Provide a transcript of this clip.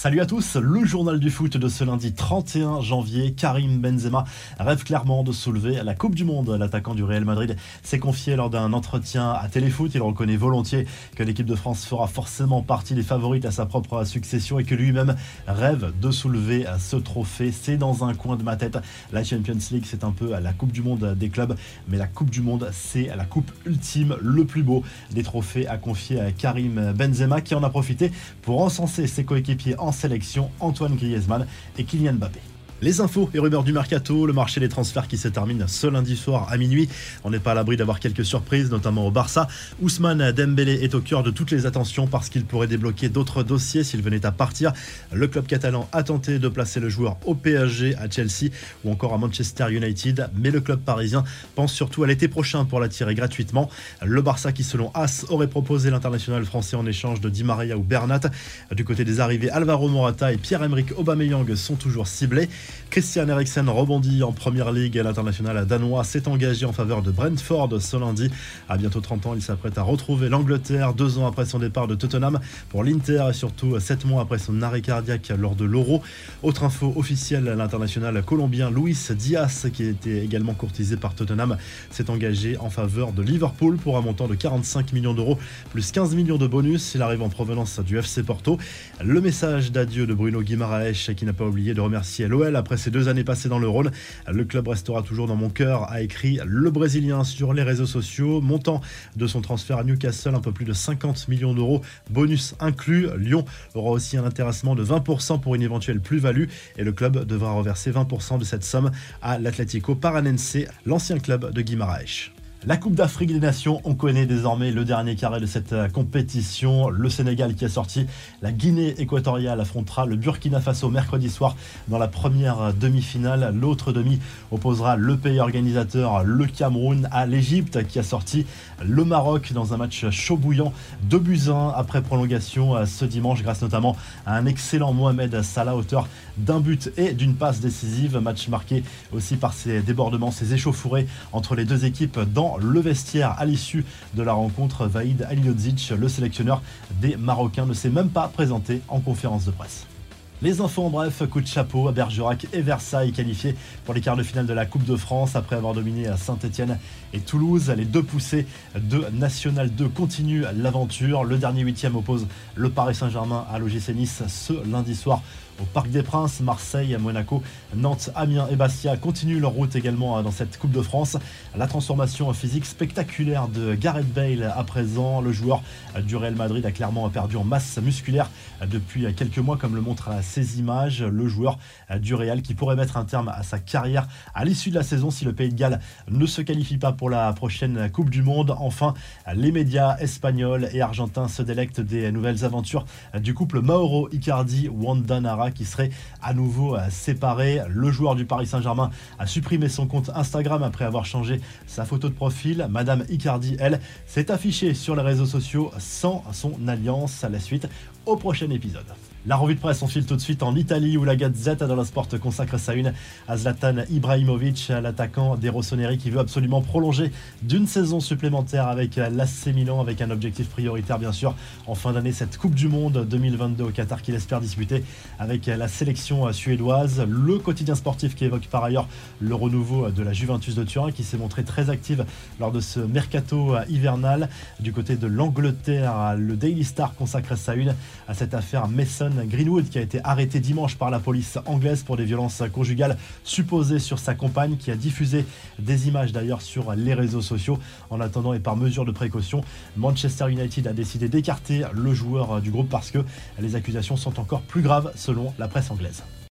Salut à tous, le journal du foot de ce lundi 31 janvier. Karim Benzema rêve clairement de soulever la Coupe du Monde. L'attaquant du Real Madrid s'est confié lors d'un entretien à Téléfoot. Il reconnaît volontiers que l'équipe de France fera forcément partie des favorites à sa propre succession et que lui-même rêve de soulever ce trophée. C'est dans un coin de ma tête. La Champions League, c'est un peu la Coupe du Monde des clubs, mais la Coupe du Monde, c'est la coupe ultime, le plus beau des trophées à confier à Karim Benzema qui en a profité pour encenser ses coéquipiers en sélection Antoine Griezmann et Kylian Mbappé. Les infos et rumeurs du mercato, le marché des transferts qui se termine ce lundi soir à minuit. On n'est pas à l'abri d'avoir quelques surprises, notamment au Barça. Ousmane Dembélé est au cœur de toutes les attentions parce qu'il pourrait débloquer d'autres dossiers s'il venait à partir. Le club catalan a tenté de placer le joueur au PSG, à Chelsea ou encore à Manchester United, mais le club parisien pense surtout à l'été prochain pour l'attirer gratuitement. Le Barça qui, selon As, aurait proposé l'international français en échange de Di Maria ou Bernat. Du côté des arrivées, Alvaro Morata et Pierre-Emerick Aubameyang sont toujours ciblés. Christian Eriksen rebondit en première ligue. L'international danois s'est engagé en faveur de Brentford ce lundi. À bientôt 30 ans, il s'apprête à retrouver l'Angleterre deux ans après son départ de Tottenham pour l'Inter et surtout sept mois après son arrêt cardiaque lors de l'Euro. Autre info officielle, l'international colombien Luis Diaz, qui était également courtisé par Tottenham, s'est engagé en faveur de Liverpool pour un montant de 45 millions d'euros plus 15 millions de bonus. Il arrive en provenance du FC Porto. Le message d'adieu de Bruno Guimaraes qui n'a pas oublié de remercier l'OL après ses deux années passées dans le Rhône. Le club restera toujours dans mon cœur, a écrit le Brésilien sur les réseaux sociaux. Montant de son transfert à Newcastle, un peu plus de 50 millions d'euros, bonus inclus. Lyon aura aussi un intéressement de 20% pour une éventuelle plus-value et le club devra reverser 20% de cette somme à l'Atlético Paranense, l'ancien club de Guimaraes. La Coupe d'Afrique des Nations, on connaît désormais le dernier carré de cette euh, compétition. Le Sénégal qui a sorti la Guinée équatoriale affrontera le Burkina Faso mercredi soir dans la première euh, demi-finale. L'autre demi opposera le pays organisateur, le Cameroun, à l'Égypte qui a sorti le Maroc dans un match chaud bouillant. Deux buts 1 après prolongation euh, ce dimanche grâce notamment à un excellent Mohamed Salah, auteur d'un but et d'une passe décisive. Match marqué aussi par ses débordements, ses échauffourées entre les deux équipes dans le vestiaire à l'issue de la rencontre. Vaïd Aliodzic, le sélectionneur des Marocains, ne s'est même pas présenté en conférence de presse. Les enfants, en bref, coup de chapeau à Bergerac et Versailles qualifiés pour les quarts de finale de la Coupe de France après avoir dominé à Saint-Etienne et Toulouse. Les deux poussés de National 2 continuent l'aventure. Le dernier huitième oppose le Paris Saint-Germain à l'OGC Nice ce lundi soir au Parc des Princes. Marseille, Monaco, Nantes, Amiens et Bastia continuent leur route également dans cette Coupe de France. La transformation physique spectaculaire de Gareth Bale à présent. Le joueur du Real Madrid a clairement perdu en masse musculaire depuis quelques mois comme le montre ces images. Le joueur du Real qui pourrait mettre un terme à sa carrière à l'issue de la saison si le Pays de Galles ne se qualifie pas pour la prochaine Coupe du Monde. Enfin, les médias espagnols et argentins se délectent des nouvelles aventures du couple Mauro Icardi Wanda Qui serait à nouveau séparé. Le joueur du Paris Saint-Germain a supprimé son compte Instagram après avoir changé sa photo de profil. Madame Icardi, elle, s'est affichée sur les réseaux sociaux sans son alliance. À la suite, au prochain épisode. La revue de presse, on file tout de suite en Italie où la Gazette la Sport consacre sa une à Zlatan Ibrahimovic, l'attaquant des Rossoneri qui veut absolument prolonger d'une saison supplémentaire avec l'AC Milan avec un objectif prioritaire bien sûr en fin d'année cette Coupe du Monde 2022 au Qatar qu'il espère disputer avec la sélection suédoise. Le quotidien sportif qui évoque par ailleurs le renouveau de la Juventus de Turin qui s'est montré très active lors de ce mercato hivernal. Du côté de l'Angleterre, le Daily Star consacre sa une à cette affaire Mason Greenwood qui a été arrêté dimanche par la police anglaise pour des violences conjugales supposées sur sa compagne qui a diffusé des images d'ailleurs sur les réseaux sociaux. En attendant et par mesure de précaution, Manchester United a décidé d'écarter le joueur du groupe parce que les accusations sont encore plus graves la presse anglaise.